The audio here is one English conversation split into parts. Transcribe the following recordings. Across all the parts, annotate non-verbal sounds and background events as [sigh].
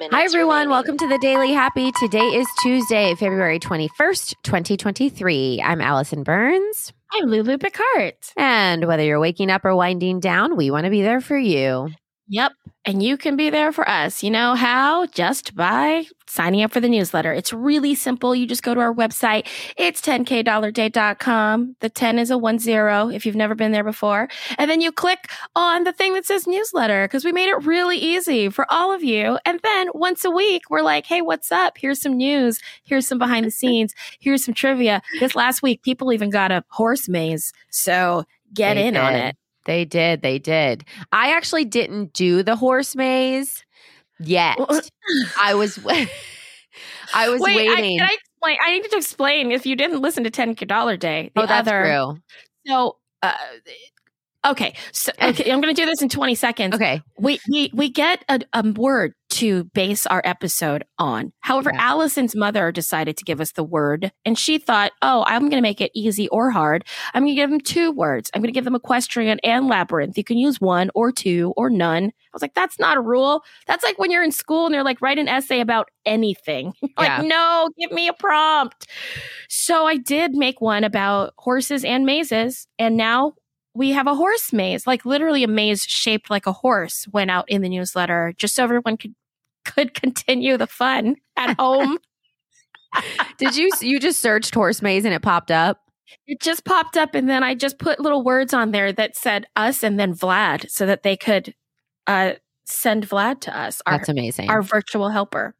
minutes. Hi, everyone. remaining. Welcome to the Daily Happy. Today is Tuesday, February 21st, 2023. I'm Allison Burns. I'm Lulu Picard. And whether you're waking up or winding down, we want to be there for you. Yep. And you can be there for us. You know how? Just by signing up for the newsletter. It's really simple. You just go to our website. It's 10kdollarday.com. The 10 is a one zero if you've never been there before. And then you click on the thing that says newsletter because we made it really easy for all of you. And then once a week, we're like, hey, what's up? Here's some news. Here's some behind the scenes. Here's some trivia. This last week, people even got a horse maze. So get They in on it. They did. They did. I actually didn't do the horse maze yet. [laughs] I was. [laughs] I was Wait, waiting. I, can I explain? I need to explain if you didn't listen to 10 dollar day. The oh, that's other, true. So, uh, okay, so [laughs] okay, I'm going to do this in 20 seconds. Okay. We we we get a, a word to base our episode on. However, Yeah. Allison's mother decided to give us the word, and she thought, "Oh, I'm going to make it easy or hard. I'm going to give them two words. I'm going to give them equestrian and labyrinth. You can use one or two or none." I was like, "That's not a rule. That's like when you're in school and they're like, write an essay about anything. [laughs] like, no, give me a prompt." So I did make one about horses and mazes, and now we have a horse maze, like literally a maze shaped like a horse went out in the newsletter just so everyone could could continue the fun at home. [laughs] [laughs] Did you? You just searched horse maze and it popped up. it just popped up and then I just put little words on there that said us and then Vlad so that they could uh send Vlad to us, our That's amazing. our virtual helper.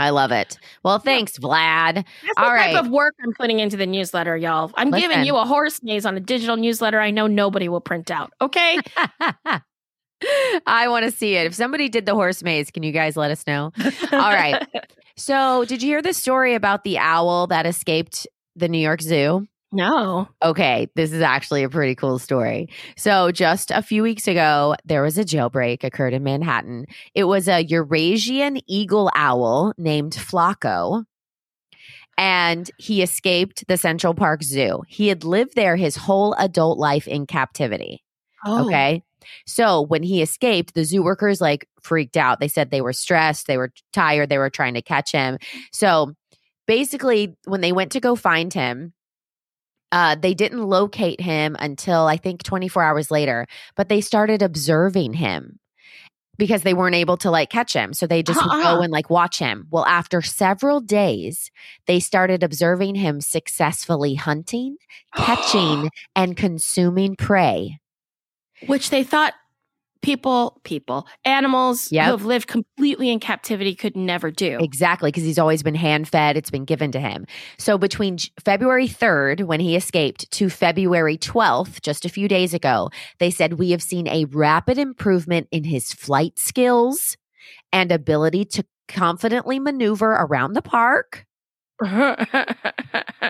I love it. Well, thanks, Vlad. That's All the right. type of work I'm putting into the newsletter, y'all. I'm Listen. giving you a horse maze on a digital newsletter I know nobody will print out. Okay? [laughs] I want to see it. If somebody did the horse maze, can you guys let us know? All right. [laughs] So, did you hear the story about the owl that escaped the New York Zoo? No. Okay, this is actually a pretty cool story. So, just a few weeks ago, there was a jailbreak occurred in Manhattan. It was a Eurasian eagle owl named Flaco. And he escaped the Central Park Zoo. He had lived there his whole adult life in captivity. Oh. Okay. So when he escaped, the zoo workers like freaked out. They said they were stressed, they were tired, they were trying to catch him. So basically, when they went to go find him, uh, they didn't locate him until I think 24 hours later, but they started observing him because they weren't able to like catch him. So they just would Uh-uh. go and like watch him. Well, after several days, they started observing him successfully hunting, catching, [gasps] and consuming prey. which they thought people, people, animals Yep. who have lived completely in captivity could never do. Exactly, because he's always been hand fed. It's been given to him. So between February 3rd, when he escaped, to February 12th, just a few days ago, they said we have seen a rapid improvement in his flight skills and ability to confidently maneuver around the park. [laughs]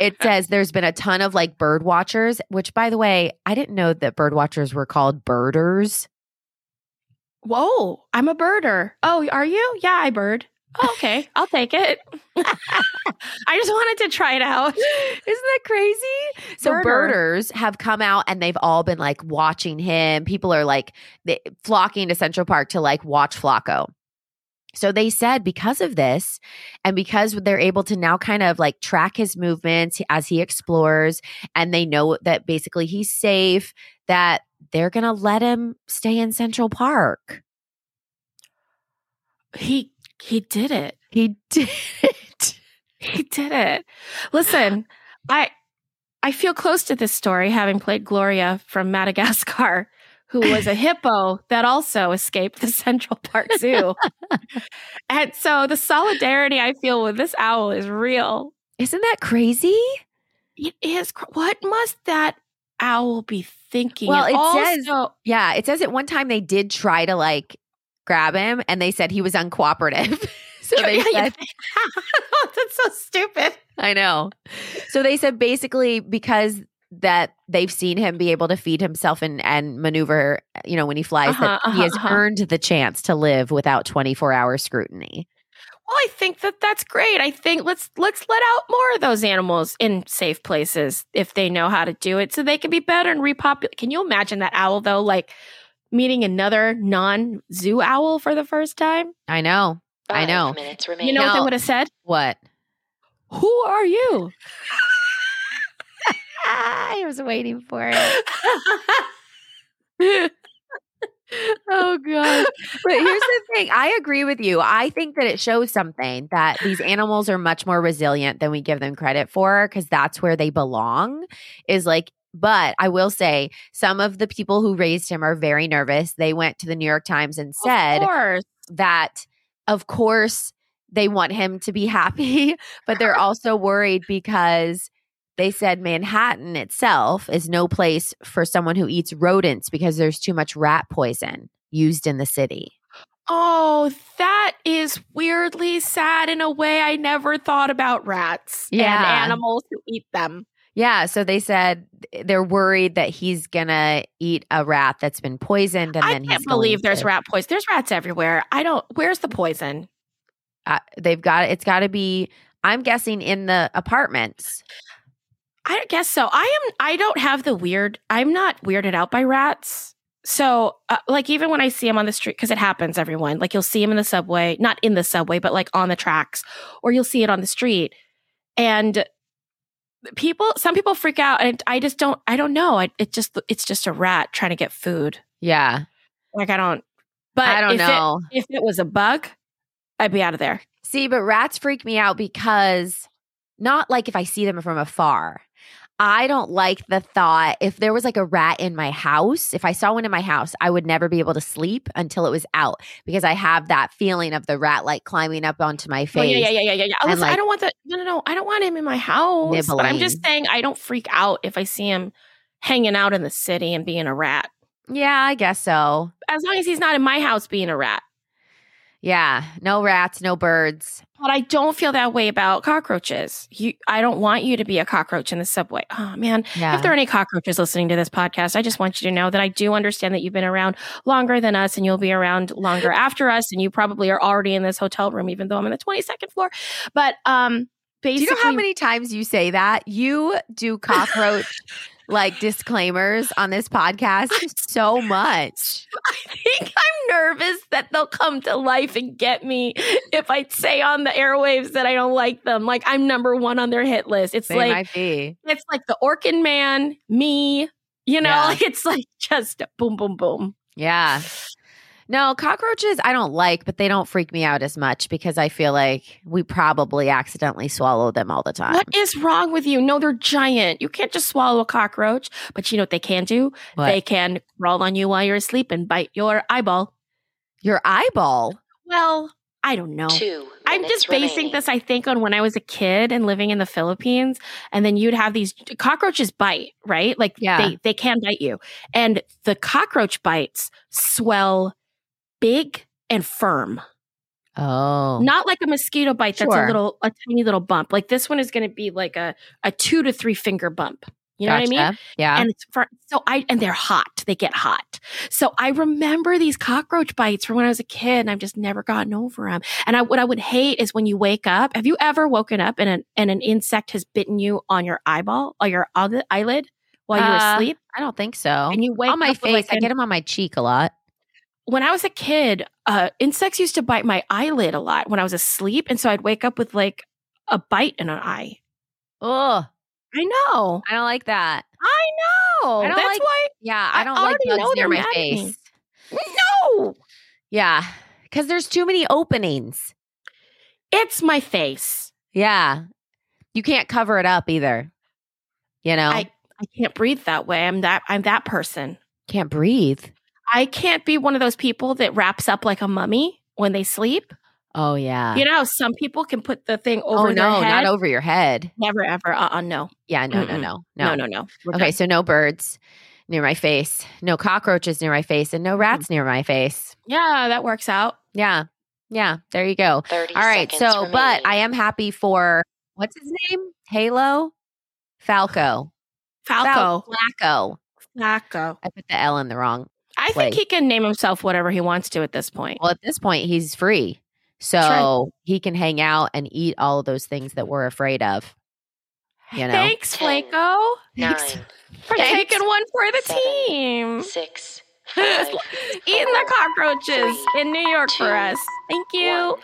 It says there's been a ton of like bird watchers, which by the way, I didn't know that bird watchers were called birders. Whoa, I'm a birder. Oh, are you? Yeah, I bird. Oh, okay, [laughs] I'll take it. [laughs] I just wanted to try it out. Isn't that crazy? So Birder. birders have come out and they've all been like watching him. People are like they, flocking to Central Park to like watch Flaco. So they said because of this and because they're able to now kind of like track his movements as he explores and they know that basically he's safe that they're going to let him stay in Central Park. He he did it. He did. He did it. Listen, I I feel close to this story having played Gloria from Madagascar, who was a hippo that also escaped the Central Park Zoo. [laughs] and so the solidarity I feel with this owl is real. Isn't that crazy? It is what must that owl be thinking? Well, it says- Yeah, it says at one time they did try to like grab him and they said he was uncooperative. [laughs] so they Yeah, yeah. said, [laughs] That's so stupid. I know. So they said basically because that they've seen him be able to feed himself and, and maneuver, you know, when he flies, that Uh-huh, he has uh-huh, uh-huh. earned the chance to live without 24 hour scrutiny. Well, I think that that's great. I think let's let's let out more of those animals in safe places if they know how to do it, so they can be better and repopulate. Can you imagine that owl though, like meeting another non-zoo owl for the first time? I know. I know. Minutes remaining. You know what they would have said? What? Who are you? [laughs] [laughs] I was waiting for it. [laughs] oh god. But here's the [laughs] thing. I agree with you. I think that it shows something that these animals are much more resilient than we give them credit for because that's where they belong. Is like but I will say some of the people who raised him are very nervous. They went to the New York Times and said of that of course they want him to be [laughs] happy, but they're [laughs] also worried because they said Manhattan itself is no place for someone who eats rodents because there's too much rat poison used in the city. Oh, that is weirdly sad in a way I never thought about rats Yeah. and animals who eat them. Yeah, so they said they're worried that he's gonna eat a rat that's been poisoned, and I then can't believe there's to- rat poison. There's rats everywhere. I don't. Where's the poison? Uh, they've got it's got to be. I'm guessing in the apartments. I guess so. I am. I don't have the weird. I'm not weirded out by rats. So, uh, like, even when I see them on the street, because it happens, everyone. Like, you'll see them in the subway, not in the subway, but like on the tracks, or you'll see it on the street, and people. Some people freak out, and I just don't. I don't know. I, it just. It's just a rat trying to get food. Yeah, Like, I don't. But I don't if know. It, if it was a bug, I'd be out of there. See, but rats freak me out because not like if I see them from afar. I don't like the thought if there was like a rat in my house, if I saw one in my house, I would never be able to sleep until it was out because I have that feeling of the rat like climbing up onto my Oh, face. yeah, yeah, yeah, yeah, yeah. yeah. And, Listen, I don't want that. No, no, no. I don't want him in my house. But I'm just saying, I don't freak out if I see him hanging out in the city and being a rat. Yeah, I guess so. As long as he's not in my house being a rat. Yeah, no rats, no birds. But I don't feel that way about cockroaches. You, I don't want you to be a cockroach in the subway. Oh man, Yeah. if there are any cockroaches listening to this podcast, I just want you to know that I do understand that you've been around longer than us, and you'll be around longer after us, and you probably are already in this hotel room, even though I'm on the 22nd floor. But um, do basically, you know how many times you say that? You do cockroach [laughs] like disclaimers on this podcast so much. [laughs] I think I'm nervous that they'll come to life and get me if I say on the airwaves that I don't like them. Like I'm number one on their hit list. It's They like it's like the Orkin Man, me. You know, Yeah. like [laughs] it's like just boom, boom, boom. Yeah. No, cockroaches I don't like, but they don't freak me out as much because I feel like we probably accidentally swallow them all the time. What is wrong with you? No, they're giant. You can't just swallow a cockroach. But you know what they can do? What? They can crawl on you while you're asleep and bite your eyeball. Your eyeball. Well, I don't know. Two. I'm just basing remaining. this, I think, on when I was a kid and living in the Philippines, and then you'd have these cockroaches bite, right? Like Yeah. they they can bite you, and the cockroach bites swell big and firm, Oh. not like a mosquito bite that's a little a tiny little bump. Like this one is going to be like a a two to three finger bump. You know what I mean? Yeah. And it's for, so I and they're hot. They get hot. So I remember these cockroach bites from when I was a kid, and I've just never gotten over them. And I what I would hate is when you wake up. Have you ever woken up and an and an insect has bitten you on your eyeball or your eyelid while you're Uh, asleep? I don't think so. And you wake on my up face. like, I an- get them on my cheek a lot. When I was a kid, uh, insects used to bite my eyelid a lot when I was asleep, and so I'd wake up with like a bite in an eye. Oh, I know. I don't like that. I know. I don't That's like- why. Yeah, I I don't like already know bugs near my face. No, Yeah, because there's too many openings. it's my face. Yeah, you can't cover it up either. You know, I I can't breathe that way. I'm that I'm that person. can't breathe. I can't be one of those people that wraps up like a mummy when they sleep. Oh yeah. You know, some people can put the thing over their head. oh their no, head. not over your head. Never ever. Uh uh no. Yeah, no, no, Mm-mm. no, No, no, no. We're Okay, done. so no birds near my face, no cockroaches near my face, and no Mm-hmm. rats near my face. Yeah, that works out. Yeah, yeah. There you go. 30 All right. seconds So, but. I am happy for what's his name? Halo Falco. Falco. Flaco. Falco. I put the L in the wrong. I Wait. think he can name himself whatever he wants to at this point. Well, at this point, he's free, so he can hang out and eat all of those things that we're afraid of. You know. Thanks, Ten, Flaco, Nine, for Thanks. taking one for the Seven. team. six, [laughs] Eating five, the cockroaches three, in New York for us. Thank you. one.